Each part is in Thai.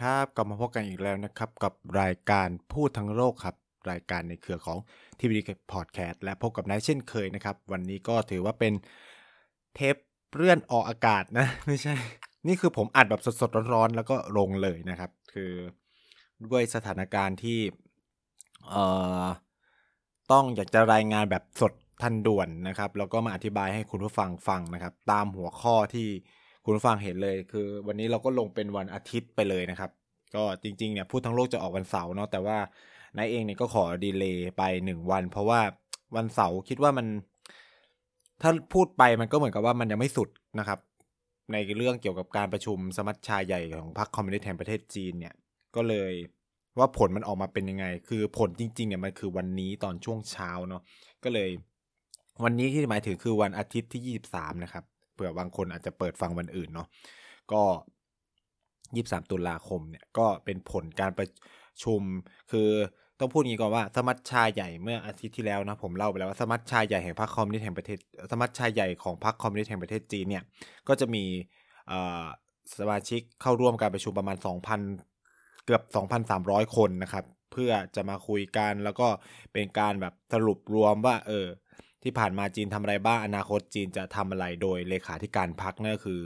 ครับกลับมาพบกันอีกแล้วนะครับกับรายการพูดทั้งโลกครับ รายการในเครือของทีวีดีพอดแคสต์และพบกับนายเช่นเคยนะครับ วันนี้ก็ถือว่าเป็นเทปเลื่อนออกอากาศนะ ไม่ใช่ นี่คือผมอัดแบบสดๆร้อนๆแล้วก็ลงเลยนะครับ คือด้วยสถานการณ์ที่เอ่อต้องอยากจะรายงานแบบสดทันด่วนนะครับ แล้วก็มาอธิบายให้คุณผู้ฟังฟังนะครับ ตามหัวข้อที่ คุณฟังเห็นเลยคือ วันนี้เราก็ลงเป็นวันอาทิตย์ไปเลยนะครับ ก็จริงๆเนี่ยพูดทั้งโลกจะออกวันเสาร์เนาะแต่ว่านายเองเนี่ยก็ขอดีเลย์ไปหนึ่งวัน เพราะว่าวันเสาร์คิดว่ามัน ถ้าพูดไปมันก็เหมือนกับว่ามันยังไม่สุดนะครับ ในเรื่องเกี่ยวกับการประชุมสมัชชาใหญ่ของพรรคคอมมิวนิสต์แห่งประเทศจีนเนี่ย ก็เลยว่าผลมันออกมาเป็นยังไง คือผลจริงๆเนี่ยมันคือวันนี้ตอนช่วงเช้าเนาะก็เลย วันนี้ที่หมายถึงคือวันอาทิตย์ที่ 23 นะครับ ผื่อบางคนอาจจะเปิดฟังวันอื่นเนาะก็23ตุลาคมเนี่ยก็เป็นผลการประชุม คือต้องพูดงี้ก่อนว่า สมัชชาใหญ่เมื่ออาทิตย์ที่แล้วนะผมเล่าไปแล้วว่าสมัชชาใหญ่แห่งพรรคคอมมิวนิสต์แห่งประเทศ สมัชชาใหญ่ของพรรคคอมมิวนิสต์แห่งประเทศจีนเนี่ยก็จะมีสมาชิกเข้าร่วมการประชุมประมาณ 2,000 เกือบ 2,300 คนนะครับ เพื่อจะมาคุยกันแล้วก็เป็นการแบบสรุปรวมว่าเออ ที่ผ่านมาจีนทำอะไรบ้างอนาคตจีนจะทำอะไรโดยเลขาธิการพรรคนั่นก็คือ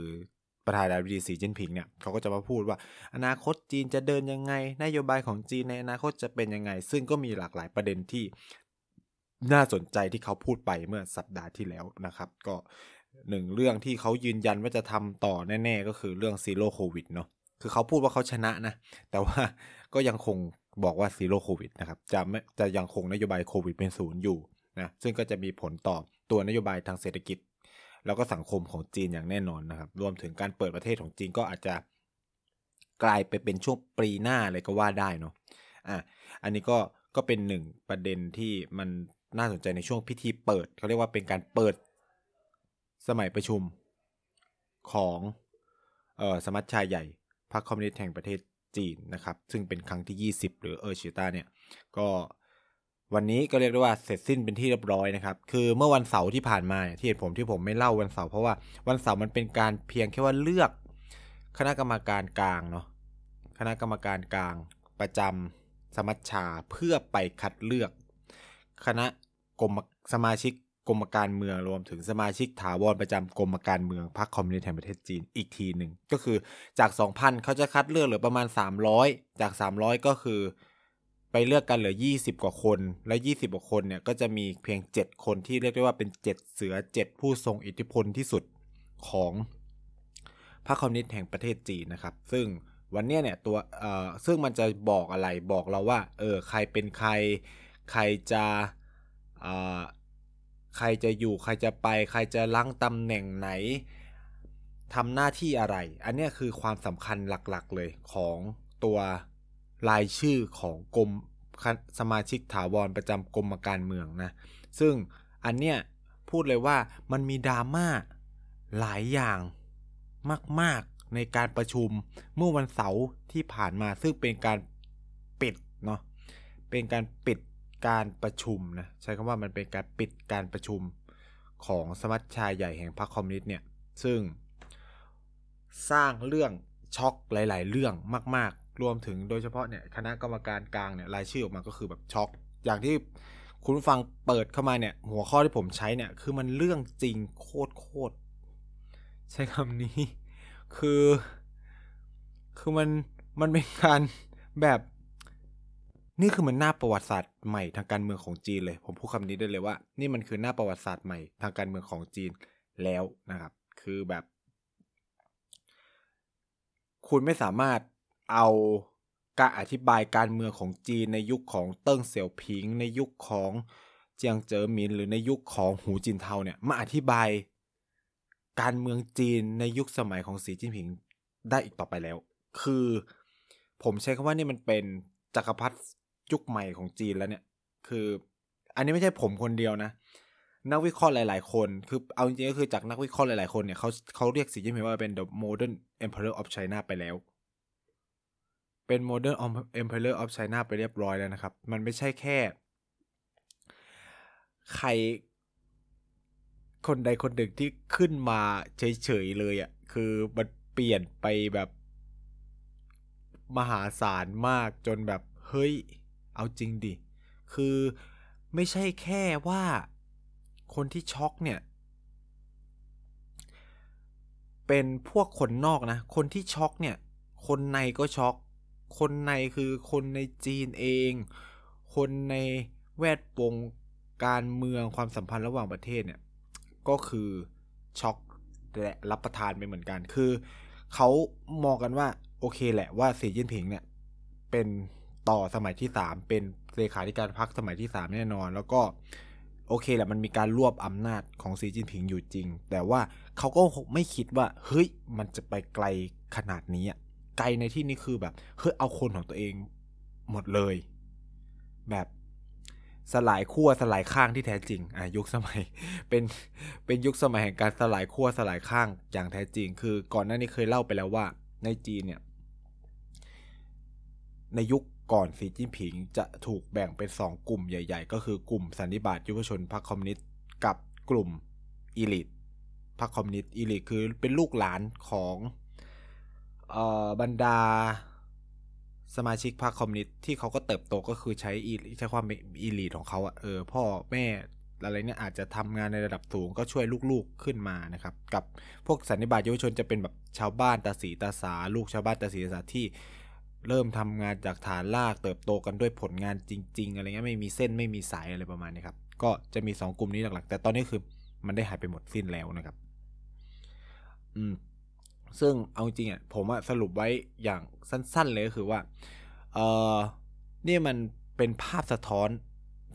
ประธานาธิบดีสีจิ้นผิงเนี่ยเขาก็จะมาพูดว่า อนาคตจีนจะเดินยังไง นโยบายของจีนในอนาคตจะเป็นยังไง ซึ่งก็มีหลากหลายประเด็นที่น่าสนใจที่เขาพูดไปเมื่อสัปดาห์ที่แล้วนะครับ ก็หนึ่งเรื่องที่เขายืนยันว่าจะทำต่อแน่ๆ ก็คือเรื่องซีโร่โควิดเนาะคือเขาพูดว่าเขาชนะนะ แต่ว่าก็ยังคงบอกว่า zero โควิดนะครับจะไม่จะยังคงนโยบายโควิดเป็นศูนย์อยู่ นะซึ่งก็จะมีผลต่อตัวนโยบายทางเศรษฐกิจ แล้วก็สังคมของจีนอย่างแน่นอนนะครับ รวมถึงการเปิดประเทศของจีนก็อาจจะกลายไปเป็นช่วงปีหน้าเลยก็ว่าได้เนาะอะอันนี้ก็ก็เป็นหนึ่งประเด็นที่มันน่าสนใจในช่วงพิธีเปิดเขาเรียกว่าเป็นการเปิดสมัยประชุมของเออสมัชชาใหญ่พรรคคอมมิวนิสต์แห่งประเทศจีนนะครับ ซึ่งเป็นครั้งที่ 20 หรือเออชิต้าเนี่ย ก็ วันนี้ก็เรียกได้ว่าเสร็จสิ้นเป็นที่เรียบร้อยนะครับ คือเมื่อวันเสาร์ที่ผ่านมาที่เหตุผมที่ผมไม่เล่าวันเสาร์เพราะว่าวันเสาร์มันเป็นการเพียงแค่ว่าเลือก คณะกรรมการกลางเนาะคณะกรรมการกลางประจำสมัชชาเพื่อไปคัดเลือก คณะกรมสมาชิกกรมการเมืองรวมถึงสมาชิกถาวรประจำกรมการเมืองพรรคคอมมิวนิสต์แห่งประเทศจีนอีกทีหนึ่งก็คือจาก 2,000เขาจะคัดเลือกเหลือประมาณ 300 จาก 300 ก็คือ ไปเลือกกันเหลือ 20 กว่าคน และ 20 กว่าคนเนี่ยก็จะมีเพียง 7 คนที่เรียกได้ว่าเป็น 7 เสือ 7 ผู้ทรงอิทธิพลที่สุดของพรรคคอมมิวนิสต์แห่งประเทศจีนนะครับ ซึ่งวันนี้เนี่ยตัวเอ่อซึ่งมันจะบอกอะไรบอกเราว่าเออใครเป็นใคร ใครจะเอ่อใครจะอยู่ใครจะไป ใครจะล้างตำแหน่งไหนทำหน้าที่อะไร อันนี้คือความสำคัญหลักๆเลยของตัว รายชื่อของกรมสมาชิกถาวรประจำกรมการเมืองนะ ซึ่งอันเนี้ยพูดเลยว่ามันมีดราม่าหลายอย่างมาก ๆ ในการประชุมเมื่อวันเสาร์ที่ผ่านมาซึ่งเป็นการปิดเนาะเป็นการปิดการประชุมนะใช้คำว่ามันเป็นการปิดการประชุมของสมัชชาใหญ่แห่งพรรคคอมมิวนิสต์เนี่ยซึ่งสร้างเรื่องช็อกหลาย ๆ เรื่องมากๆ รวมถึงโดยเฉพาะเนี่ยคณะกรรมการกลางเนี่ยรายชื่อออกมาก็คือแบบช็อก อย่างที่คุณฟังเปิดเข้ามาเนี่ย หัวข้อที่ผมใช้เนี่ย คือมันเรื่องจริงโคตรโคตรใช้คำนี้ คือ คือมันมันเป็นการแบบ นี่คือมันหน้าประวัติศาสตร์ใหม่ทางการเมืองของจีนเลย ผมพูดคำนี้ได้เลยว่า นี่มันคือหน้าประวัติศาสตร์ใหม่ทางการเมืองของจีนแล้วนะครับ คือแบบ คุณไม่สามารถ เอาการอธิบายการเมืองของจีนในยุคของเติ้งเสี่ยวผิง ในยุคของเจียงเจ๋อหมินหรือในยุคของหูจินเทาเนี่ยมาอธิบาย การเมืองจีนในยุคสมัยของสีจิ้นผิงได้อีกต่อไปแล้ว คือ ผมใช้คำว่านี่มันเป็นจักรพรรดิยุคใหม่ของจีนแล้วเนี่ย คือ อันนี้ไม่ใช่ผมคนเดียวนะ นักวิเคราะห์หลาย ๆ คน คือเอาจริงๆก็คือจากนักวิเคราะห์หลาย ๆ คนเนี่ยเขาเขาเรียกสีจิ้นผิงว่าเป็น the modern emperor of China ไปแล้ว เป็น modern emperor of China ไปเรียบร้อยแล้วนะครับ มันไม่ใช่แค่ ใคร คนใดคนหนึ่งที่ขึ้นมาเฉยๆเลยอะ่ะ คือมันเปลี่ยนไปแบบมหาศาลมากจนแบบ เฮ้ย เอาจริงดิ คือไม่ใช่แค่ว่าคนที่ช็อกเนี่ย เป็นพวกคนนอกนะ คนที่ช็อกเนี่ย คนในก็ช็อก คนในคือคนในจีนเอง คนในแวดวงการเมืองความสัมพันธ์ระหว่างประเทศเนี่ย ก็คือช็อกและรับประทานไปเหมือนกัน คือเขามองกันว่า โอเคแหละว่าสีจิ้นผิงเนี่ย เป็นต่อสมัยที่3เป็นเลขาธิการพรรคสมัยที่3แน่นอน แล้วก็โอเคแหละมันมีการรวบอำนาจของสีจิ้นผิงอยู่จริง แต่ว่าเขาก็ไม่คิดว่า เฮ้ย มันจะไปไกลขนาดนี้อะ ไกลในที่นี้คือแบบเฮ้ยเอาคนของตัวเองหมดเลย แบบสลายขั้วสลายข้างที่แท้จริงอะยุคสมัยเป็นเป็นยุคสมัยแห่งการสลายขั้วสลายข้างอย่างแท้จริง คือก่อนหน้านี้เคยเล่าไปแล้วว่าในจีนเนี่ย ในยุคก่อนสีจิ้นผิงจะถูกแบ่งเป็น 2 กลุ่มใหญ่ ๆ ก็คือกลุ่มสันนิบาตยุวชนพรรคคอมมิวนิสต์กับกลุ่มelite พรรคคอมมิวนิสต์ elite คือเป็นลูกหลานของ ออบรรดาสมาชิกพรรคคอมมิวนิสต์ที่เขาก็เติบโตก็คือใช้อีใช้ความ elite ของเขาอะเออพ่อแม่อะไรเนี่ยอาจจะทำงานในระดับสูงก็ช่วยลูกๆขึ้นมานะครับ กับพวกสันนิบาตเยาวชนจะเป็นแบบชาวบ้านตาสีตาสาลูกชาวบ้านตาสีตาสาที่เริ่มทำงานจากฐานรากเติบโตกันด้วยผลงานจริง ๆ อะไรเงี้ยไม่มีเส้นไม่มีสายอะไรประมาณนี้ครับก็จะมี 2 กลุ่มนี้หลักๆ แต่ตอนนี้คือมันได้หายไปหมดสิ้นแล้วนะครับ อืม ซึ่งเอาจริงอะผมอะสรุปไว้อย่างสั้น ๆ เลยก็คือว่าเออนี่มันเป็นภาพสะท้อน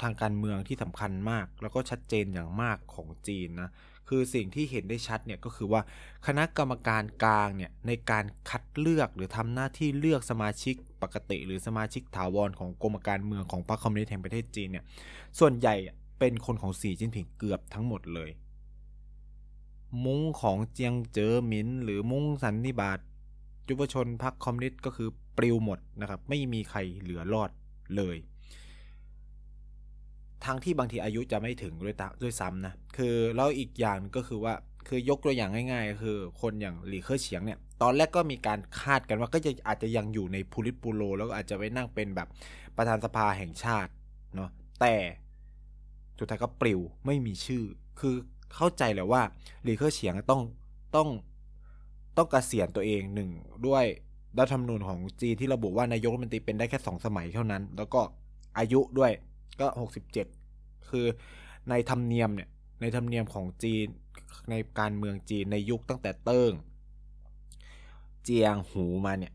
ทางการเมืองที่สำคัญมาก แล้วก็ชัดเจนอย่างมากของจีนนะคือสิ่งที่เห็นได้ชัดเนี่ยก็คือว่าคณะกรรมการกลางเนี่ยในการคัดเลือกหรือทำหน้าที่เลือกสมาชิกปกติ หรือสมาชิกถาวรของกรมการเมืองของพรรคคอมมิวนิสต์แห่งประเทศจีนเนี่ยส่วนใหญ่เป็นคนของสีจิ้นผิงเกือบทั้งหมดเลย มุ้งของเจียงเจ๋อหมินหรือมุ้งสันนิบาตยุวชนพรรคคอมมิวนิสต์ก็คือปลิวหมดนะครับ ไม่มีใครเหลือรอดเลยทั้งที่บางทีอายุจะไม่ถึงด้วยตด้วยซ้ำนะ คือแล้วอีกอย่างก็คือว่าคือยกตัวอย่างง่าย ๆ คือคนอย่างหลีเคอร์เฉียงเนี่ย ตอนแรกก็มีการคาดกันว่าก็จะอาจจะยังอยู่ในพูลิตปูโรแล้วก็อาจจะไปนั่งเป็นแบบประธานสภาแห่งชาติเนาะแต่สุดท้ายก็ปลิวไม่มีชื่อ คือ เข้าใจแหละว่าหลี่เค่อเฉียงต้องต้องต้องกเกษียณตัวเองหนึ่งด้วยรัฐธรรมนูญของจีนที่ระบุว่านายกรัฐมนตรีเป็นได้แค่สองสมัยเท่านั้น แล้วก็อายุด้วยก็หกสิบเจ็ดคือในธรรมเนียมเนี่ยในธรรมเนียมของจีนในการเมืองจีนในยุคตั้งแต่เติ้งเจียงหูมาเนี่ย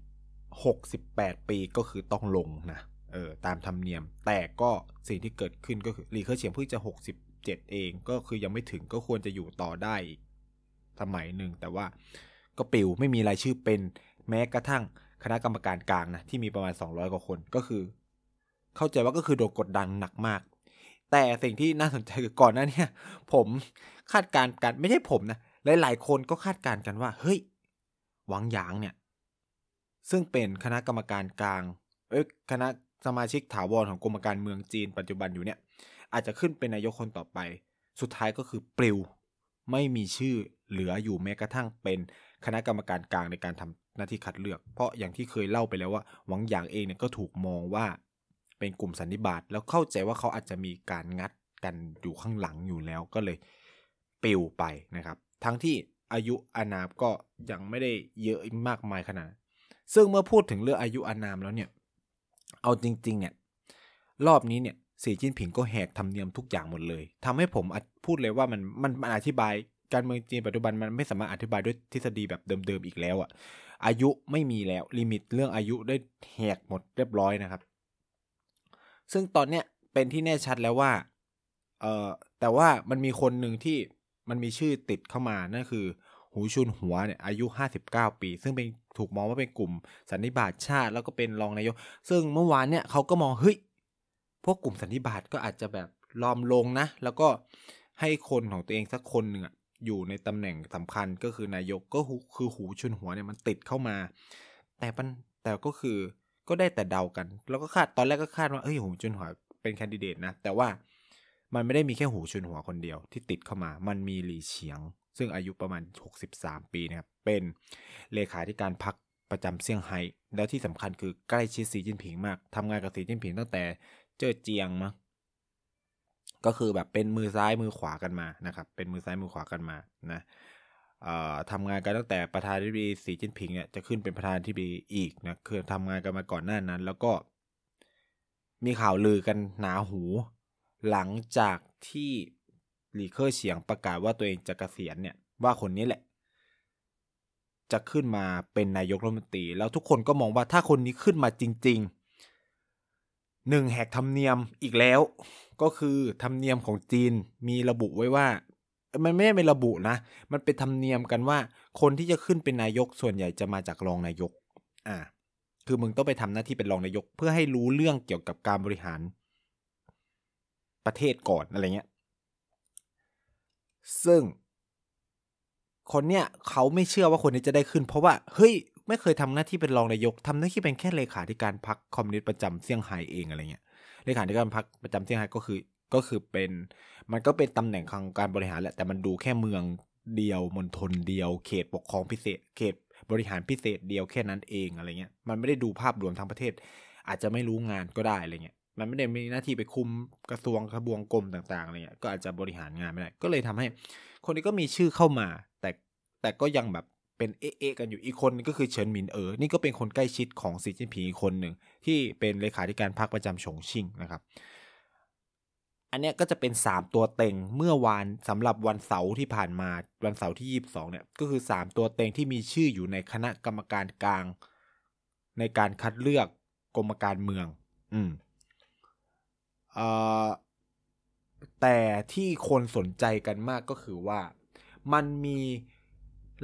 หกสิบแปดปีก็คือต้องลงนะเออตามธรรมเนียม แต่ก็สิ่งที่เกิดขึ้นก็คือหลีเคอร์เฉียงเพิ่งจะหกสิบ เจ็ดเองก็คือยังไม่ถึงก็ควรจะอยู่ต่อได้สมัยหนึ่ง แต่ว่าก็ปิวไม่มีรายชื่อเป็นแม้กระทั่งคณะกรรมการกลางนะที่มีประมาณ 200 กว่าคนก็คือ เข้าใจว่าก็คือโดนกดดันหนักมาก แต่สิ่งที่น่าสนใจคือก่อนหน้านี้ผมคาดการณ์กันไม่ใช่ผมนะหลายๆคนก็คาดการณ์กันว่า เฮ้ยหวังหยางเนี่ย ซึ่งเป็นคณะกรรมการกลางเอ้ยคณะสมาชิกถาวรของกรมการเมืองจีนปัจจุบันอยู่เนี่ย อาจจะขึ้นเป็นนายกคนต่อไป สุดท้ายก็คือปลิว ไม่มีชื่อเหลืออยู่แม้กระทั่งเป็นคณะกรรมการกลางในการทำหน้าที่คัดเลือก เพราะอย่างที่เคยเล่าไปแล้วว่าหวังหยางเองเนี่ยก็ถูกมองว่าเป็นกลุ่มสันนิบาตแล้วเข้าใจว่าเขาอาจจะมีการงัดกันอยู่ข้างหลังอยู่แล้วก็เลยปลิวไปนะครับ ทั้งที่อายุอานามก็ยังไม่ได้เยอะมากมายขนาด ซึ่งเมื่อพูดถึงเรื่องอายุอานามแล้วเนี่ย เอาจริง ๆ เนี่ย รอบนี้เนี่ย สีจิ้นผิงก็แหกทำเนียมทุกอย่างหมดเลยทำให้ผมพูดเลยว่ามันมันมันอธิบาย การเมืองจีนปัจจุบันมันไม่สามารถอธิบายด้วยทฤษฎีแบบเดิมๆอีกแล้วอะอายุไม่มีแล้วลิมิตเรื่องอายุได้แหกหมดเรียบร้อยนะครับ ซึ่งตอนเนี้ยเป็นที่แน่ชัดแล้วว่าเออแต่ว่ามันมีคนหนึ่งที่มันมีชื่อติดเข้ามานั่นคือหูชุนหัวเนี่ยอายุ 59 ปี ซึ่งเป็นถูกมองว่าเป็นกลุ่มสันนิบาตชาติ แล้วก็เป็นรองนายก ซึ่งเมื่อวานเนี่ยเขาก็มองเฮ้ย พวกกลุ่มสันนิบาตก็อาจจะแบบลอมลงนะ แล้วก็ให้คนของตัวเองสักคนหนึ่งอยู่ในตำแหน่งสำคัญก็คือนายกก็คือหูชนหัวเนี่ยมันติดเข้ามา แต่ปันแต่ก็คือก็ได้แต่เดากัน แล้วก็คาดตอนแรกก็คาดว่าเฮ้ยหูชนหัวเป็นแคนดิเดตนะ แต่ว่ามันไม่ได้มีแค่หูชนหัวคนเดียวที่ติดเข้ามา มันมีหลีเฉียง ซึ่งอายุประมาณ 63 ปีนะครับ เป็นเลขาธิการพรรคประจำเซี่ยงไฮ้ แล้วที่สำคัญคือใกล้ชิดสีจิ้นผิงมาก ทำงานกับสีจิ้นผิงตั้งแต่ เจอเจียงมั้งก็คือแบบเป็นมือซ้ายมือขวากันมานะครับ เป็นมือซ้ายมือขวากันมานะทำงานกันตั้งแต่ประธานาธิบดีสีจิ้นผิงเนี่ยจะขึ้นเป็นประธานาธิบดีอีกนะคือทำงานกันมาก่อนหน้านั้น แล้วก็มีข่าวลือกันหนาหู หลังจากที่หลีเคอร์เฉียงประกาศว่าตัวเองจะกะเกษียณเนี่ยว่าคนนี้แหละ จะขึ้นมาเป็นนายกรัฐมนตรี แล้วทุกคนก็มองว่าถ้าคนนี้ขึ้นมาจริง ๆ หนึ่งแหกธรรมเนียมอีกแล้ว ก็คือธรรมเนียมของจีนมีระบุไว้ว่า มันไม่ได้เป็นระบุนะ มันเป็นธรรมเนียมกันว่า คนที่จะขึ้นเป็นนายกส่วนใหญ่จะมาจากรองนายก อ่า คือมึงต้องไปทำหน้าที่เป็นรองนายก เพื่อให้รู้เรื่องเกี่ยวกับการบริหาร ประเทศก่อนอะไรเงี้ย ซึ่ง คนเนี้ยเขาไม่เชื่อว่าคนนี้จะได้ขึ้น เพราะว่า เฮ้ย ไม่เคยทำหน้าที่เป็นรองนายกทำหน้าที่เป็นแค่เลขาธิการพรรคคอมมิวนิสต์ประจำเซี่ยงไฮ้เองอะไรเงี้ยเลขาธิการพรรคประจำเซี่ยงไฮ้ก็คือก็คือเป็นมันก็เป็นตำแหน่งทางการบริหารแหละแต่มันดูแค่เมืองเดียวมณฑลเดียว เขตปกครองพิเศษ เขตบริหารพิเศษเดียวแค่นั้นเองอะไรเงี้ยมันไม่ได้ดูภาพรวมทั้งประเทศ อาจจะไม่รู้งานก็ได้อะไรเงี้ยมันไม่ได้มีหน้าที่ไปคุมกระทรวงกระบวงกรมต่างๆอะไรเงี้ยก็อาจจะบริหารงานไม่ได้ก็เลยทำให้ คนนี้ก็มีชื่อเข้ามา แต่แต่ก็ยังแบบ เป็นเอ๊ะกันอยู่อีกคนก็คือเฉินหมินเอ๋อนี่ก็เป็นคนใกล้ชิดของสีจิ้นผิงอีกคนหนึ่งที่เป็นเลขาธิการพรรคประจำฉงชิ่งนะครับ อันนี้ก็จะเป็น 3 ตัวเต็งเมื่อวานสำหรับวันเสาร์ที่ผ่านมาวันเสาร์ที่ 22เนี่ยก็คือ 3 ตัวเต็งที่มีชื่ออยู่ในคณะกรรมการกลาง ในการคัดเลือกกรมการเมือง อืมเอ่อแต่ที่คนสนใจกันมากก็คือว่ามันมี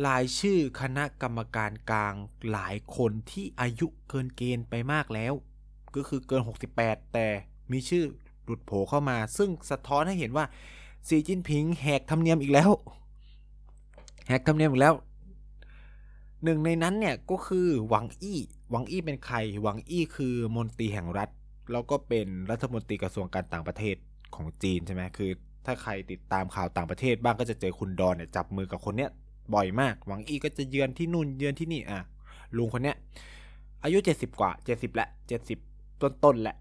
รายชื่อคณะกรรมการกลางหลายคนที่อายุเกินเกณฑ์ไปมากแล้ว ก็คือเกิน 68 แต่มีชื่อหลุดโผเข้ามา ซึ่งสะท้อนให้เห็นว่าสีจิ้นผิงแหกธรรมเนียมอีกแล้ว แหกธรรมเนียมอีกแล้ว หนึ่งในนั้นเนี่ยก็คือหวังอี้ หวังอี้เป็นใคร หวังอี้คือมนตรีแห่งรัฐ แล้วก็เป็นรัฐมนตรีกระทรวงการต่างประเทศของจีนใช่ไหมคือ ถ้าใครติดตามข่าวต่างประเทศบ้างก็จะเจอคุณดอนเนี่ยจับมือกับคนเนี้ย บ่อยมาก หวังอี้ก็จะเยือนที่นู่นเยือนที่นี่อะลุงคนเนี้ยอายุ 70 กว่า 70แหละ 70 ต้นๆแหละ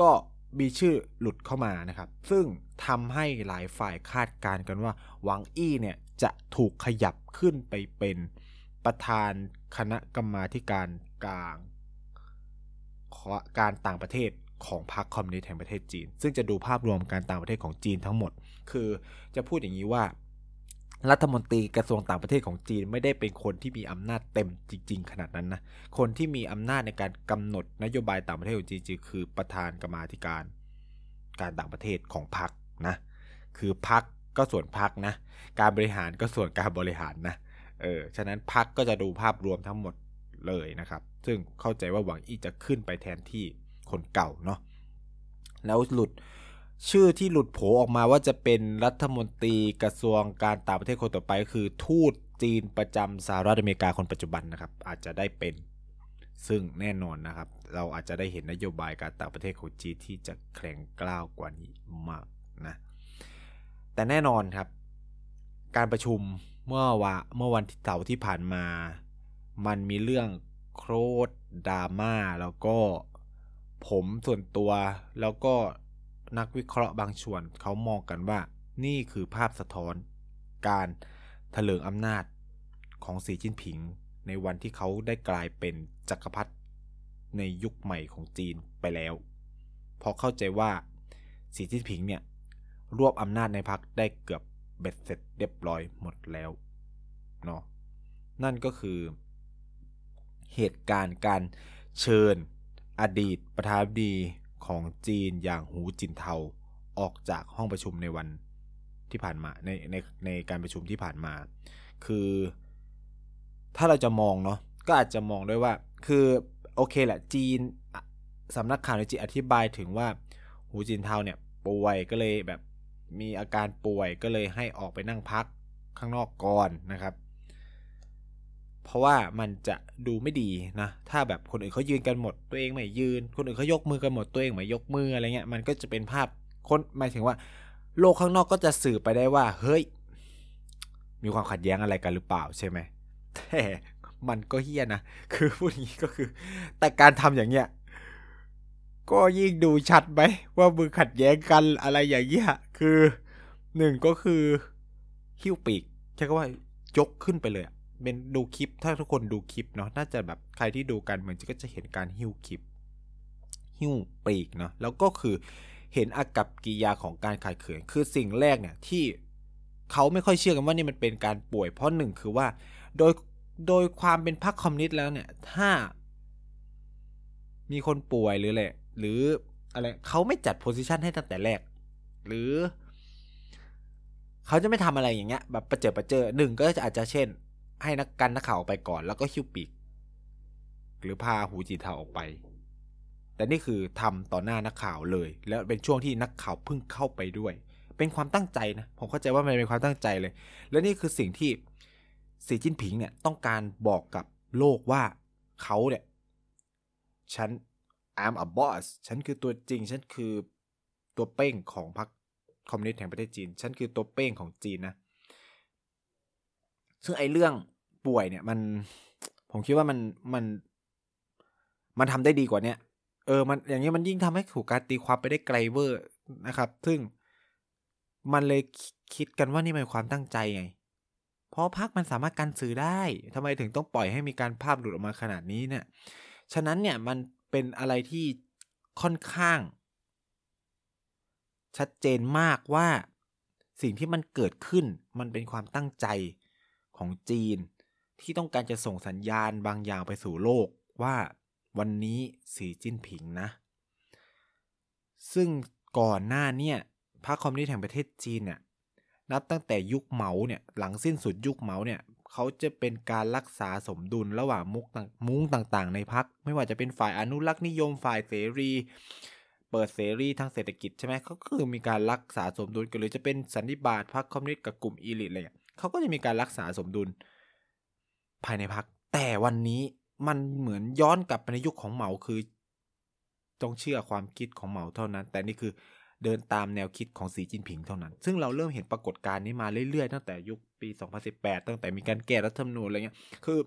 ก็มีชื่อหลุดเข้ามานะครับ ซึ่งทำให้หลายฝ่ายคาดการณ์กันว่าหวังอี้เนี่ยจะถูกขยับขึ้นไปเป็นประธานคณะกรรมาการกลางการต่างประเทศของพรรคคอมมิวนิสต์แห่งประเทศจีน ซึ่งจะดูภาพรวมการต่างประเทศของจีนทั้งหมด คือจะพูดอย่างนี้ว่า รัฐมนตรีกระทรวงต่างประเทศของจีนไม่ได้เป็นคนที่มีอำนาจเต็มจริง ๆ ขนาดนั้นนะ คนที่มีอำนาจในการกำหนดนโยบายต่างประเทศของจีนคือประธานกรรมาธิการ การต่างประเทศของพรรคนะ คือพรรคก็ส่วนพรรคนะ การบริหารก็ส่วนการบริหารนะ เออ ฉะนั้นพรรคก็จะดูภาพรวมทั้งหมดเลยนะครับ ซึ่งเข้าใจว่าหวังอี้จะขึ้นไปแทนที่คนเก่าเนาะ แล้วหลุด ชื่อที่หลุดโผออกมาว่าจะเป็นรัฐมนตรีกระทรวงการต่างประเทศคนต่อไปก็คือทูตจีนประจำสหรัฐอเมริกาคนปัจจุบันนะครับ อาจจะได้เป็นซึ่งแน่นอนนะครับ เราอาจจะได้เห็นนโยบายการต่างประเทศของจีนที่จะแข็งกล้าวกว่านี้มากนะแต่แน่นอนครับ การประชุมเมื่อวาเมื่อวันเสาร์ที่ผ่านมา มันมีเรื่องโครดดราม่าแล้วก็ผมส่วนตัวแล้วก็ นักวิเคราะห์บางส่วนเขามองกันว่า นี่คือภาพสะท้อน การเถลิงอำนาจของสีจิ้นผิง ในวันที่เขาได้กลายเป็นจักรพรรดิในยุคใหม่ของจีนไปแล้วเพราะเข้าใจว่าสีจิ้นผิงเนี่ย รวบอำนาจในพรรคได้เกือบเบ็ดเสร็จเรียบร้อยหมดแล้วเนาะนั่นก็คือ เหตุการณ์การเชิญอดีตประธานาธิบดี ของจีนอย่างหูจินเทาออกจากห้องประชุมในวันที่ผ่านมาในในในการประชุมที่ผ่านมา คือ ถ้าเราจะมองเนาะก็อาจจะมองด้วยว่า คือโอเคแหละจีนสำนักข่าวในจีนอธิบายถึงว่าหูจินเทาเนี่ยป่วยก็เลยแบบมีอาการป่วยก็เลยให้ออกไปนั่งพักข้างนอกก่อนนะครับ เพราะว่ามันจะดูไม่ดีนะ ถ้าแบบคนอื่นเขายืนกันหมดตัวเองไม่ยืน คนอื่นเขายกมือกันหมดตัวเองไม่ยกมืออะไรเงี้ย มันก็จะเป็นภาพคนหมายถึงว่า โลกข้างนอกก็จะสื่อไปได้ว่า เฮ้ย มีความขัดแย้งอะไรกันหรือเปล่าใช่ไหมแต่มันก็เฮี้ยนะ คือพูดอย่างนี้ก็คือ แต่การทำอย่างเงี้ย ก็ยิ่งดูชัดไหมว่ามือขัดแย้งกันอะไรอย่างเงี้ย คือหนึ่งก็คือ หิ้วปีกใช่ก็ว่ายกขึ้นไปเลยอะ เป็นดูคลิป ถ้าทุกคนดูคลิปเนาะน่าจะแบบใครที่ดูกันเหมือนก็จะเห็นการหิ้วคลิปหิ้วปีกเนาะแล้วก็คือเห็นอากับกิยาของการขาดเขินคือสิ่งแรกเนี่ยที่เขาไม่ค่อยเชื่อกันว่านี่มันเป็นการป่วย เพราะหนึ่งคือว่าโดยโดยความเป็นพรรคคอมมิวนิสต์แล้วเนี่ยถ้า มีคนป่วยหรืออะไรหรืออะไรเขาไม่จัด position ให้ตั้งแต่แรก หรือ เขาจะไม่ทำอะไรอย่างเงี้ย แบบประเจิดประเจอหนึ่งก็อาจจะเช่น ให้นักกันนักข่าวออกไปก่อน แล้วก็หิ้วปีก หรือพาหูจิ่นเทาออกไป แต่นี่คือทำต่อหน้านักข่าวเลย แล้วเป็นช่วงที่นักข่าวเพิ่งเข้าไปด้วย เป็นความตั้งใจนะ ผมเข้าใจว่ามันเป็นความตั้งใจเลย และนี่คือสิ่งที่สีจิ้นผิงเนี่ยต้องการบอกกับโลกว่าเขาเนี่ยฉัน I'm a boss ฉันคือตัวจริง ฉันคือตัวเป้งของพรรคคอมมิวนิสต์แห่งประเทศจีน ฉันคือตัวเป้งของจีนนะ ซึ่งไอ้เรื่องป่วยเนี่ยมัน ผมคิดว่ามันมัน มันทำได้ดีกว่าเนี้ยเออมันอย่างนี้มันยิ่งทำให้ถูกการตีความไปได้ไกลเวอร์นะครับ ซึ่งมันเลยคิดกันว่านี่เป็นความตั้งใจไง เพราะพักมันสามารถกันสื่อได้ทำไมถึงต้องปล่อยให้มีการภาพหลุดออกมาขนาดนี้เนี่ย ฉะนั้นเนี่ยมันเป็นอะไรที่ค่อนข้าง ชัดเจนมากว่าสิ่งที่มันเกิดขึ้นมันเป็นความตั้งใจ ของจีน ที่ต้องการจะส่งสัญญาณบางอย่างไปสู่โลกว่าวันนี้สีจิ้นผิงนะ ซึ่งก่อนหน้าเนี่ยพรรคคอมมิวนิสต์แห่งประเทศจีนเนี่ยนับตั้งแต่ยุคเหมาเนี่ยหลังสิ้นสุดยุคเหมาเนี่ยเขาจะเป็นการรักษาสมดุลระหว่างมุกมุ้งต่างๆ ในพรรคไม่ว่าจะเป็นฝ่ายอนุรักษ์นิยมฝ่ายเสรี เปิดเสรีทางเศรษฐกิจใช่ไหมเขาคือมีการรักษาสมดุลกันหรือจะเป็นสันนิบาตพรรคคอมมิวนิสต์กับกลุ่มอีลิทอะไร เขาก็จะมีการรักษาสมดุล ภายในพรรคแต่วันนี้มันเหมือนย้อนกลับไปในยุคของเหมาคือ ต้องเชื่อความคิดของเหมาเท่านั้น แต่นี่คือเดินตามแนวคิดของสีจิ้นผิงเท่านั้น ซึ่งเราเริ่มเห็นปรากฏการณ์นี้มาเรื่อยๆ ตั้งแต่ยุคปี 2018 ตั้งแต่มีการแก้รัฐธรรมนูญอะไรเงี้ย คือ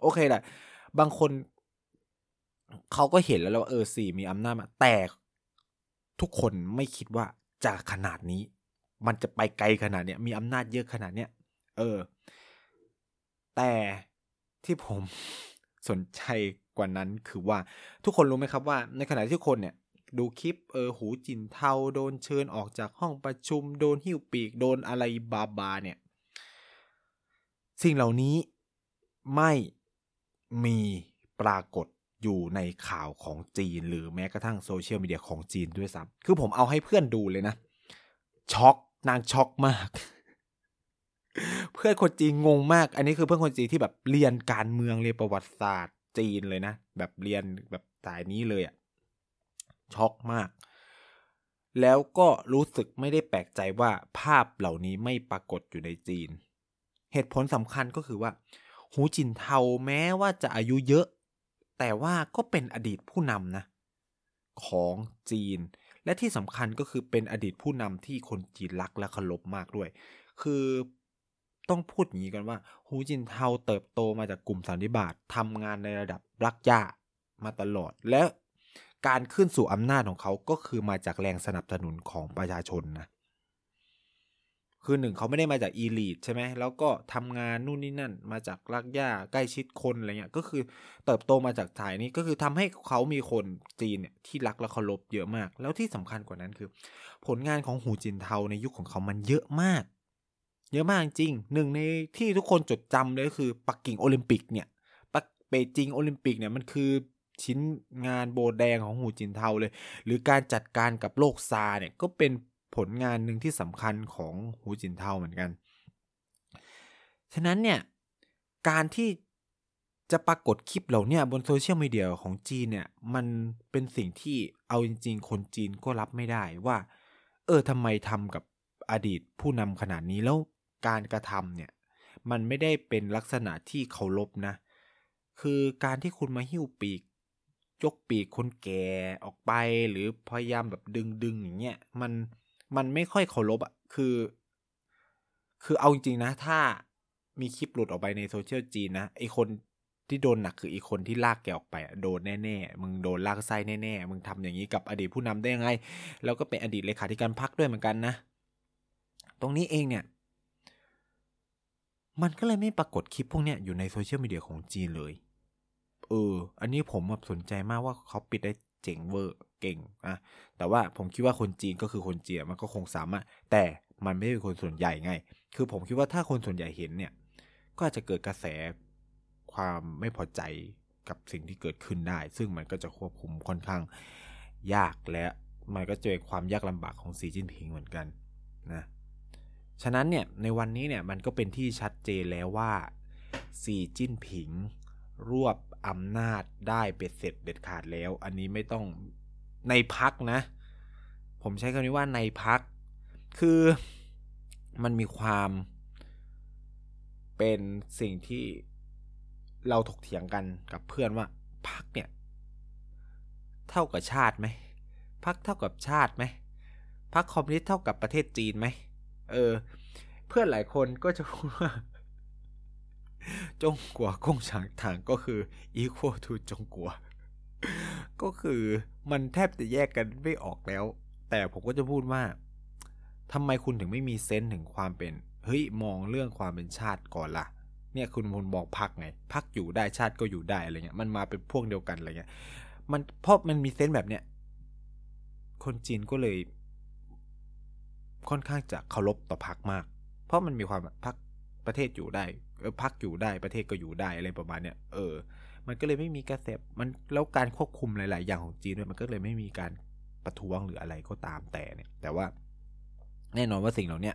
โอเคแหละ บางคนเขาก็เห็นแล้วว่าเออสีมีอำนาจมา แต่ทุกคนไม่คิดว่าจะขนาดนี้ มันจะไปไกลขนาดเนี้ย มีอำนาจเยอะขนาดเนี้ย เออ แต่ที่ผมสนใจกว่านั้นคือว่าทุกคนรู้ไหมครับว่าในขณะที่คนเนี่ย ดูคลิปเออหูจินเทาโดนเชิญออกจากห้องประชุมโดนหิ้วปีกโดนอะไรบาบาเนี่ย สิ่งเหล่านี้ไม่มีปรากฏอยู่ในข่าวของจีน หรือแม้กระทั่งโซเชียลมีเดียของจีนด้วยซ้ำคือผมเอาให้เพื่อนดูเลยนะ ช็อกนางช็อกมาก เพื่อนคนจีนงงมาก อันนี้คือเพื่อนคนจีนที่แบบเรียนการเมืองเรียนประวัติศาสตร์จีนเลยนะ แบบเรียนแบบสายนี้เลยอะช็อกมาก แล้วก็รู้สึกไม่ได้แปลกใจว่าภาพเหล่านี้ไม่ปรากฏอยู่ในจีน เหตุผลสำคัญก็คือว่า หูจินเทาแม้ว่าจะอายุเยอะ แต่ว่าก็เป็นอดีตผู้นำนะ ของจีน และที่สำคัญก็คือเป็นอดีตผู้นำที่คนจีนรักและเคารพมากด้วย คือ ต้องพูดอย่างนี้กันว่าหูจินเทาเติบโตมาจากกลุ่มสันนิบาตทำงานในระดับรักยามาตลอด และการขึ้นสู่อำนาจของเขาก็คือมาจากแรงสนับสนุนของประชาชนนะคือหนึ่งเขาไม่ได้มาจากอีลีทใช่ไหมแล้วก็ทำงานนู่นนี่นั่น มาจากรักย่าใกล้ชิดคนอะไรเงี้ยก็คือเติบโตมาจากสายนี้ก็คือทำให้เขามีคนจีนเนี่ยที่รักและเคารพเยอะมาก แล้วที่สำคัญกว่านั้นคือ ผลงานของหูจิ่นเทาในยุคของเขามันเยอะมาก เยอะมากจริงหนึ่งในที่ทุกคนจดจำเลยคือปักกิ่งโอลิมปิกเนี่ยปักเป่ยจิงโอลิมปิกเนี่ยมันคือชิ้นงานโบแดงของหูจิ่นเทาเลย หรือการจัดการกับโรคซาร์สเนี่ยก็เป็นผลงานหนึ่งที่สำคัญของหูจิ่นเทาเหมือนกัน ฉะนั้นเนี่ยการที่จะปรากฏคลิปเหล่านี้บนโซเชียลมีเดียของจีนเนี่ยมันเป็นสิ่งที่เอาจริง ๆ คนจีนก็รับไม่ได้ว่า เออทำไมทำกับอดีตผู้นำขนาดนี้แล้ว การกระทำเนี่ยมันไม่ได้เป็นลักษณะที่เคารพนะ คือการที่คุณมาหิ้วปีก ยกปีกคนแก่ออกไปหรือพยายามแบบดึงดึงอย่างเงี้ยมันมันไม่ค่อยเคารพอะคือ คือเอาจริงๆนะ ถ้ามีคลิปหลุดออกไปในโซเชียลจีนนะไอคนที่โดนหนักคืออีกคนที่ลากแกออกไปโดนแน่ๆ มึงโดนลากไส้แน่ๆ มึงทำอย่างนี้กับอดีตผู้นำได้ยังไง แล้วก็เป็นอดีตเลขาธิการพรรคด้วยเหมือนกันนะ ตรงนี้เองเนี่ย มันก็เลยไม่ปรากฏคลิปพวกเนี้ยอยู่ในโซเชียลมีเดียของจีนเลย เออ อันนี้ผมแบบสนใจมากว่าเขาปิดได้เจ๋งเวอร์เก่งอะแต่ว่าผมคิดว่าคนจีนก็คือคนจีนมันก็คงสามารถ แต่มันไม่ใช่คนส่วนใหญ่ไง คือผมคิดว่าถ้าคนส่วนใหญ่เห็นเนี่ย ก็อาจจะเกิดกระแสความไม่พอใจกับสิ่งที่เกิดขึ้นได้ ซึ่งมันก็จะควบคุมค่อนข้างยากและมันก็เป็นความยากลำบากของสีจิ้นผิงเหมือนกันนะ ฉะนั้นเนี่ยในวันนี้เนี่ยมันก็เป็นที่ชัดเจนแล้วว่าสีจิ้นผิง รวบอำนาจได้เบ็ดเสร็จเด็ดขาดแล้ว อันนี้ไม่ต้องในพักนะ ผมใช้คำนี้ว่าในพัก คือมันมีความเป็นสิ่งที่เราถกเถียงกันกับเพื่อนว่าพักเนี่ยเท่ากับชาติไหมพักเท่ากับชาติไหมพักคอมมิวนิสต์เท่ากับประเทศจีนไหม เออ เพื่อนหลายคนก็จะพูดว่า จงกัวกงฉางถางก็คือ equal to จงกัว ก็คือมันแทบจะแยกกันไม่ออกแล้ว แต่ผมก็จะพูดว่าทำไมคุณถึงไม่มีเซนส์ถึงความเป็น เฮ้ย มองเรื่องความเป็นชาติก่อนละ่ะเนี่ยคุณพลบอกพักไงพักอยู่ได้ชาติก็อยู่ได้อะไรเงี้ยมันมาเป็นพวกเดียวกันอะไรเงี้ย มันเพราะมันมีเซนส์แบบเนี้ยคนจีนก็เลย ค่อนข้างจะเคารพต่อพักมาก เพราะมันมีความพักประเทศอยู่ได้เออพักอยู่ได้ประเทศก็อยู่ได้อะไรประมาณเนี้ยเออ มันก็เลยไม่มีกระแสมันแล้วการควบคุมหลาย ๆ อย่างของจีนด้วยมันก็เลยไม่มีการประท้วงหรืออะไรก็ตามแต่เนี่ย แต่ว่าแน่นอนว่าสิ่งเหล่านี้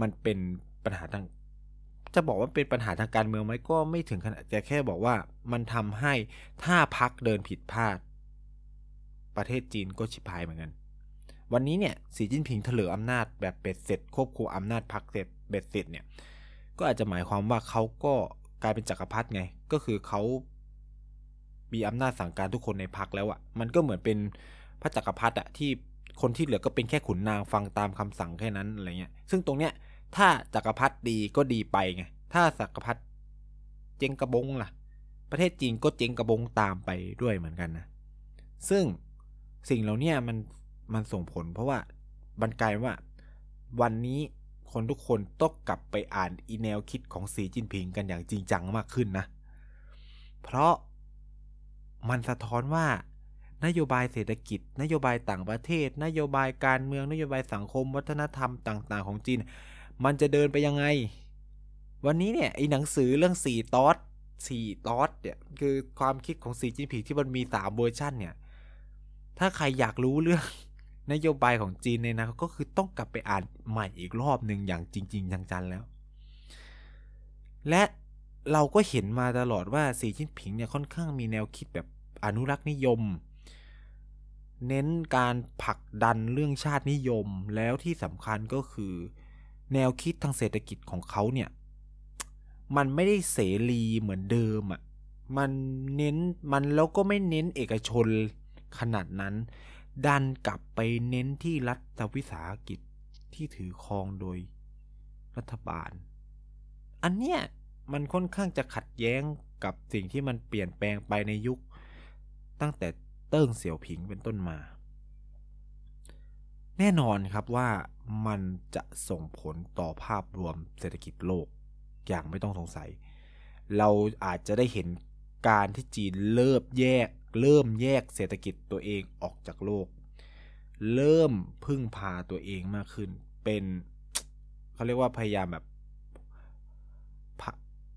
มันเป็นปัญหาทาง จะบอกว่าเป็นปัญหาทางการเมืองไหมก็ไม่ถึงขนาดจะแค่บอกว่ามันทำให้ถ้าพักเดินผิดพลาด ประเทศจีนก็ชิบหายเหมือนกัน วันนี้เนี่ยสีจิ้นผิงเถลิงอำนาจแบบเบ็ดเสร็จควบคุมอำนาจพักเสร็จเบ็ดเสร็จเนี่ยก็อาจจะหมายความว่าเขาก็กลายเป็นจักรพรรดิไง ก็คือเขามีอำนาจสั่งการทุกคนในพักแล้วอะมันก็เหมือนเป็นพระจักรพรรดิอะที่คนที่เหลือก็เป็นแค่ขุนนางฟังตามคำสั่งแค่นั้นอะไรเงี้ย ซึ่งตรงเนี้ยถ้าจักรพรรดิดีก็ดีไปไง ถ้าจักรพรรดิเจงกระบงล่ะ ประเทศจีนก็เจงกระบงตามไปด้วยเหมือนกันนะ ซึ่งสิ่งเหล่านี้มัน มันส่งผลเพราะว่าบันกายว่า วันนี้คนทุกคนต้องกลับไปอ่านอีแนวคิดของสีจินผิงกันอย่างจริงจังมากขึ้นนะ เพราะมันสะท้อนว่านโยบายเศรษฐกิจ นโยบายต่างประเทศ นโยบายการเมืองนโยบายสังคม วัฒนธรรมต่าง ๆ ของจีน มันจะเดินไปยังไง วันนี้เนี่ยไอ้หนังสือเรื่องสี่ตอสสี่ตอสเนี่ยคือความคิดของสีจินผิงที่มันมีสามเวอร์ชันเนี่ย ถ้าใครอยากรู้เรื่อง นโยบายของจีนเนี่ยนะก็คือต้องกลับไปอ่านใหม่อีกรอบหนึ่งอย่างจริง ๆ จังๆแล้ว และเราก็เห็นมาตลอดว่าสีจิ้นผิงเนี่ยค่อนข้างมีแนวคิดแบบอนุรักษ์นิยม เน้นการผลักดันเรื่องชาตินิยมแล้วที่สำคัญก็คือ แนวคิดทางเศรษฐกิจของเขาเนี่ย มันไม่ได้เสรีเหมือนเดิมอะ่ะมันเน้นมันแล้วก็ไม่เน้นเอกชนขนาดนั้น ดันกลับไปเน้นที่รัฐวิสาหกิจที่ถือครองโดยรัฐบาล อันเนี้ยมันค่อนข้างจะขัดแย้งกับสิ่งที่มันเปลี่ยนแปลงไปในยุค ตั้งแต่เติ้งเสี่ยวผิงเป็นต้นมา แน่นอนครับว่ามันจะส่งผลต่อภาพรวมเศรษฐกิจโลกอย่างไม่ต้องสงสัย เราอาจจะได้เห็นการที่จีนเริ่มแยก เริ่มแยกเศรษฐกิจตัวเองออกจากโลก เริ่มพึ่งพาตัวเองมากขึ้น เป็นเขาเรียกว่าพยายามแบบ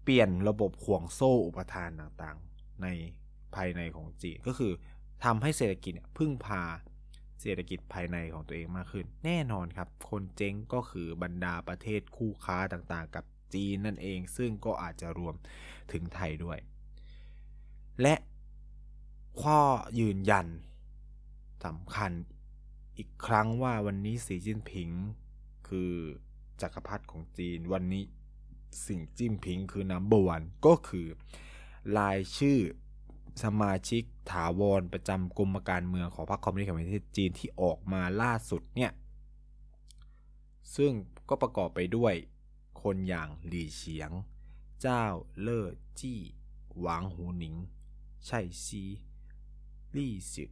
เปลี่ยนระบบห่วงโซ่อุปทานต่างๆ ในภายในของจีนก็คือทำให้เศรษฐกิจพึ่งพาเศรษฐกิจภายในของตัวเองมากขึ้น แน่นอนครับ คนเจ๊งก็คือบรรดาประเทศคู่ค้าต่างๆ กับจีนนั่นเอง ซึ่งก็อาจจะรวมถึงไทยด้วย และ ข้อยืนยันสำคัญอีกครั้งว่าวันนี้สีจิ้นผิง คือจักรพรรดิของจีนวันนี้สิ่งจิ้นผิงคือน้ำบวันก็คือรายชื่อสมาชิกถาวรประจำกรมการเมืองของพรรคคอมมิวนิสต์แห่งประเทศจีนที่ออกมาล่าสุดเนี่ย ซึ่งก็ประกอบไปด้วยคนอย่างหลี่เฉียง เจ้าเล่อจี้ หวางหูหนิง ไช่ซี ลี่สิ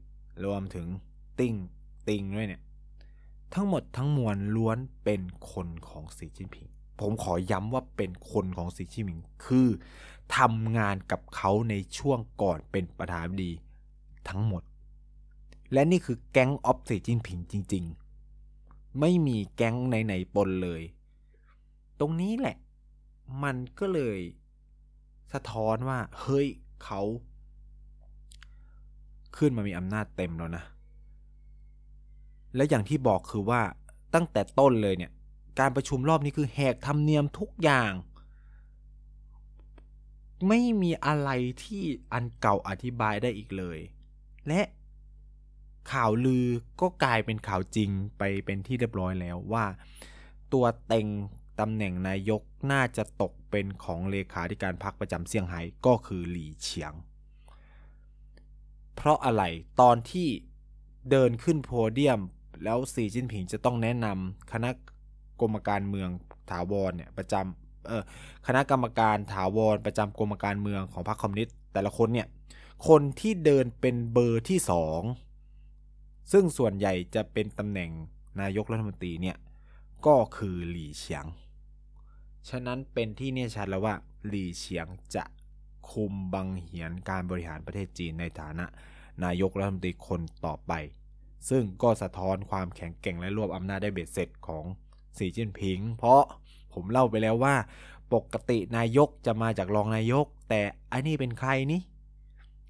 รวมถึงติงติงด้วยเนี่ย ทั้งหมดทั้งมวลล้วนเป็นคนของสีจิ้นผิง ผมขอย้ำว่าเป็นคนของสีจิ้นผิง คือทำงานกับเขาในช่วงก่อนเป็นประธานาธิบดีทั้งหมด และนี่คือแก๊งออฟสีจิ้นผิงจริง ๆ ไม่มีแก๊งไหนๆปนเลย ตรงนี้แหละ มันก็เลยสะท้อนว่า เฮ้ยเขา ขึ้นมามีอำนาจเต็มแล้วนะ และอย่างที่บอกคือว่าตั้งแต่ต้นเลยเนี่ย การประชุมรอบนี้คือแหกธรรมเนียมทุกอย่าง ไม่มีอะไรที่อันเก่าอธิบายได้อีกเลย และข่าวลือก็กลายเป็นข่าวจริงไปเป็นที่เรียบร้อยแล้วว่า ตัวเต็งตำแหน่งนายกน่าจะตกเป็นของเลขาธิการพรรคประจำเซี่ยงไฮ้ก็คือหลี่เฉียง ราะอะไรตอนที่เดินขึ้นโพเดียม แล้วสีจิ้นผิงจะต้องแนะนำคณะกรรมการเมืองถาวรเนี่ยประจำเออคณะกรรมการถาวรประจำกรมการเมืองของพรรคคอมมิวนิสต์แต่ละคนเนี่ยคนที่เดินเป็นเบอร์ที่สองซึ่งส่วนใหญ่จะเป็นตำแหน่งนายกรัฐมนตรีเนี่ยก็คือหลี่เฉียง ฉะนั้นเป็นที่เนี่ยชัดแล้วว่าหลี่เฉียงจะคุมบังเหียนการบริหารประเทศจีนในฐานะ นายกรัฐมนตรีคนต่อไป ซึ่งก็สะท้อนความแข็งแกร่งและรวบอำนาจได้เบ็ดเสร็จของสีจิ้นผิง เพราะผมเล่าไปแล้วว่า ปกตินายกจะมาจากรองนายก แต่อันนี้เป็นใครนี่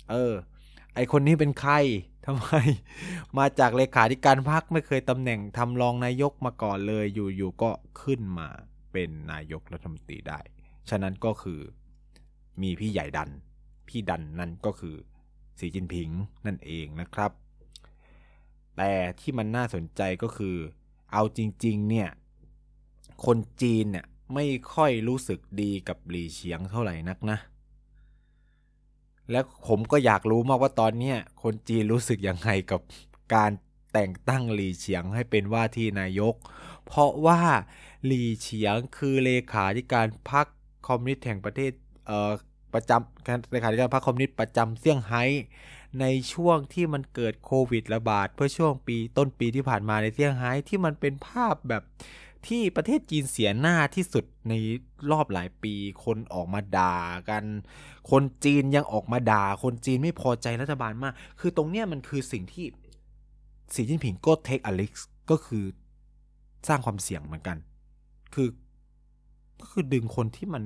เออ ไอคนนี้เป็นใครทำไม มาจากเลขาธิการพรรคไม่เคยตำแหน่งทำรองนายกมาก่อนเลยอยู่ๆก็ขึ้นมาเป็นนายกรัฐมนตรีได้ ฉะนั้นก็คือมีพี่ใหญ่ดัน พี่ดันนั่นก็คือ สีจินผิงนั่นเองนะครับ แต่ที่มันน่าสนใจก็คือ เอาจริง ๆ เนี่ย คนจีนเนี่ยไม่ค่อยรู้สึกดีกับหลี่เฉียงเท่าไหร่นักนะ และผมก็อยากรู้มากว่าตอนนี้คนจีนรู้สึกยังไงกับการแต่งตั้งหลี่เฉียงให้เป็นว่าที่นายก เพราะว่าหลี่เฉียงคือเลขาธิการพรรคคอมมิวนิสต์แห่งประเทศเอ่อ ประจำเลขาธิการพรรคคอมมิวนิสต์ประจำเซี่ยงไฮ้ในช่วงที่มันเกิดโควิดระบาด เพื่อช่วงปีต้นปีที่ผ่านมาในเซี่ยงไฮ้ที่มันเป็นภาพแบบที่ประเทศจีนเสียหน้าที่สุดในรอบหลายปี คนออกมาด่ากัน คนจีนยังออกมาด่า คนจีนไม่พอใจรัฐบาลมาก คือตรงเนี้ยมันคือสิ่งที่สีจิ้นผิงก็เทคอลิกก็คือสร้างความเสี่ยงเหมือนกัน คือก็คือดึงคนที่มัน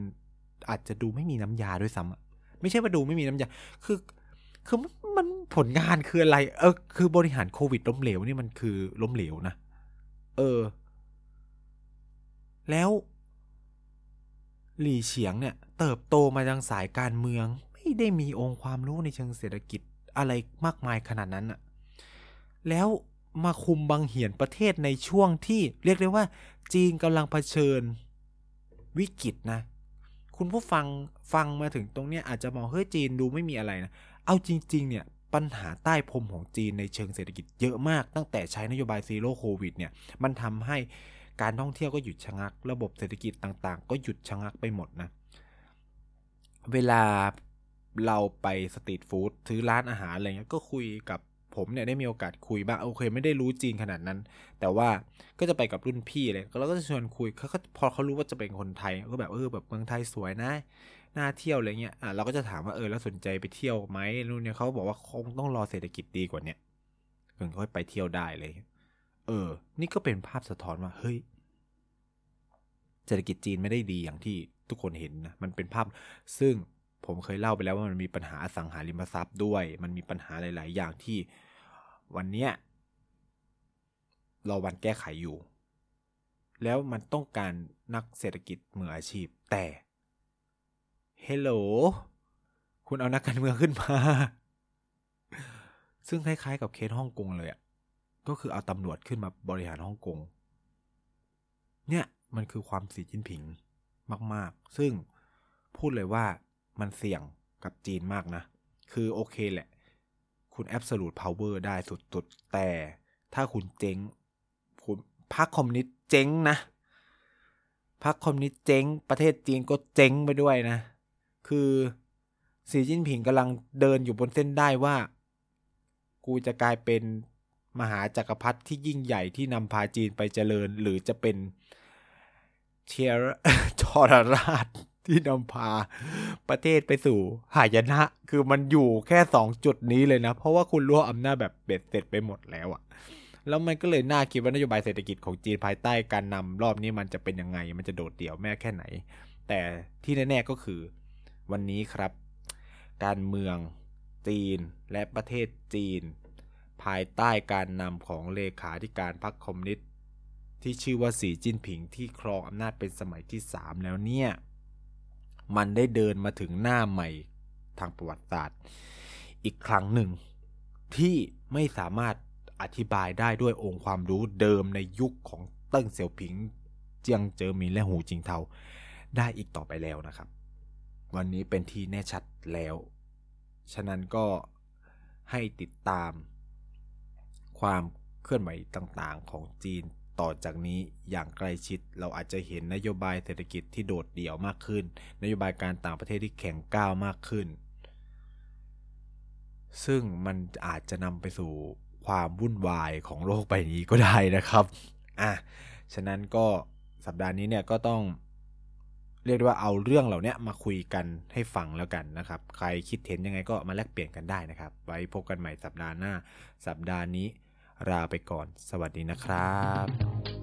อาจจะดูไม่มีน้ำยาด้วยซ้ำไม่ใช่ว่าดูไม่มีน้ำยา คือ คือมันผลงานคืออะไร เออ คือบริหารโควิดล้มเหลวนี่มันคือล้มเหลวนะ เออ แล้วหลี่เฉียงเนี่ย เติบโตมาทางสายการเมือง ไม่ได้มีองค์ความรู้ในเชิงเศรษฐกิจอะไรมากมายขนาดนั้นอะแล้วมาคุมบังเหียนประเทศในช่วงที่เรียกได้ว่า จีนกำลังเผชิญวิกฤตนะ คุณผู้ฟังฟังมาถึงตรงเนี้ยอาจจะมองเฮ้ยจีนดูไม่มีอะไรนะเอาจริง ๆ เนี่ยปัญหาใต้พรมของจีนในเชิงเศรษฐกิจเยอะมาก ตั้งแต่ใช้นโยบายซีโร่โควิดเนี่ยมันทำให้การท่องเที่ยวก็หยุดชะงัก ระบบเศรษฐกิจต่างๆ ก็หยุดชะงักไปหมดนะ เวลาเราไปสตรีทฟู้ดซื้อร้านอาหารอะไรเงี้ยก็คุยกับ ผมเนี่ยได้มีโอกาสคุยบ้างโอเค ไม่ได้รู้จีนขนาดนั้น แต่ว่าก็จะไปกับรุ่นพี่เลยแล้วก็จะชวนคุยเขาพอเขารู้ว่าจะเป็นคนไทยก็แบบเออแบบเมืองไทยสวยนะน่าเที่ยวอะไรเงี้ยอะเราก็จะถามว่าเออแล้วสนใจไปเที่ยวไหมนู่นเนี่ยเขาบอกว่าคงต้องรอเศรษฐกิจดีกว่าเนี้ยถึงค่อยไปเที่ยวได้เลย เออ นี่ก็เป็นภาพสะท้อนว่าเฮ้ยเศรษฐกิจจีนไม่ได้ดีอย่างที่ทุกคนเห็นนะมันเป็นภาพซึ่ง ผมเคยเล่าไปแล้วว่ามันมีปัญหาสังหาริมทรัพย์ด้วย มันมีปัญหาหลาย ๆ อย่างที่วันเนี้ยเราวันแก้ไขอยู่ แล้วมันต้องการนักเศรษฐกิจมืออาชีพ แต่เฮลโหลคุณเอานักการเมืองขึ้นมา ซึ่งคล้าย ๆ กับเคสฮ่องกงเลยอะ่ะก็คือเอาตำรวจขึ้นมาบริหารฮ่องกง เนี่ยมันคือความสีจิ้นผิงมาก ๆ ซึ่งพูดเลยว่า มันเสี่ยงกับจีนมากนะ คือโอเคแหละ คุณ absolute power ได้สุดๆ แต่ถ้าคุณเจ๊งคุณพรรคคอมมิวนิสต์เจ๊งนะพรรคคอมมิวนิสต์เจ๊ง ประเทศจีนก็เจ๊งไปด้วยนะ คือสีจิ้นผิงกำลังเดินอยู่บนเส้นได้ว่า กูจะกลายเป็นมหาจักรพรรดิที่ยิ่งใหญ่ที่นำพาจีนไปเจริญ หรือจะเป็นเทียร์ทรราช ที่นำพาประเทศไปสู่หายนะ คือมันอยู่แค่สองจุดนี้เลยนะ เพราะว่าคุณรวบอำนาจแบบเบ็ดเสร็จไปหมดแล้วอะแล้วมันก็เลยน่าคิดว่านโยบายเศรษฐกิจของจีนภายใต้การนำรอบนี้มันจะเป็นยังไง มันจะโดดเดี่ยวแม่แค่ไหน แต่ที่แน่ๆก็คือ วันนี้ครับ การเมืองจีนและประเทศจีน ภายใต้การนำของเลขาธิการพรรคคอมมิวนิสต์ที่ชื่อว่าสีจิ้นผิงที่ครองอำนาจเป็นสมัยที่ 3 แล้วเนี่ย มันได้เดินมาถึงหน้าใหม่ทางประวัติศาสตร์ อีกครั้งหนึ่ง ที่ไม่สามารถอธิบายได้ด้วยองค์ความรู้เดิมในยุคของเติ้งเสี่ยวผิง เจียงเจอหมินและหูจิงเทาได้อีกต่อไปแล้วนะครับ วันนี้เป็นที่แน่ชัดแล้ว ฉะนั้นก็ให้ติดตามความเคลื่อนไหวต่างๆของจีน ต่อจากนี้อย่างใกล้ชิด เราอาจจะเห็นนโยบายเศรษฐกิจที่โดดเดี่ยวมากขึ้น นโยบายการต่างประเทศที่แข็งก้าวมากขึ้น ซึ่งมันอาจจะนำไปสู่ความวุ่นวายของโลกใบนี้ก็ได้นะครับอะฉะนั้นก็สัปดาห์นี้เนี่ยก็ต้องเรียกได้ว่าเอาเรื่องเหล่านี้มาคุยกันให้ฟังแล้วกันนะครับ ใครคิดเห็นยังไงก็มาแลกเปลี่ยนกันได้นะครับ ไว้พบกันใหม่สัปดาห์หน้า สัปดาห์นี้ ลาไปก่อน สวัสดีนะครับ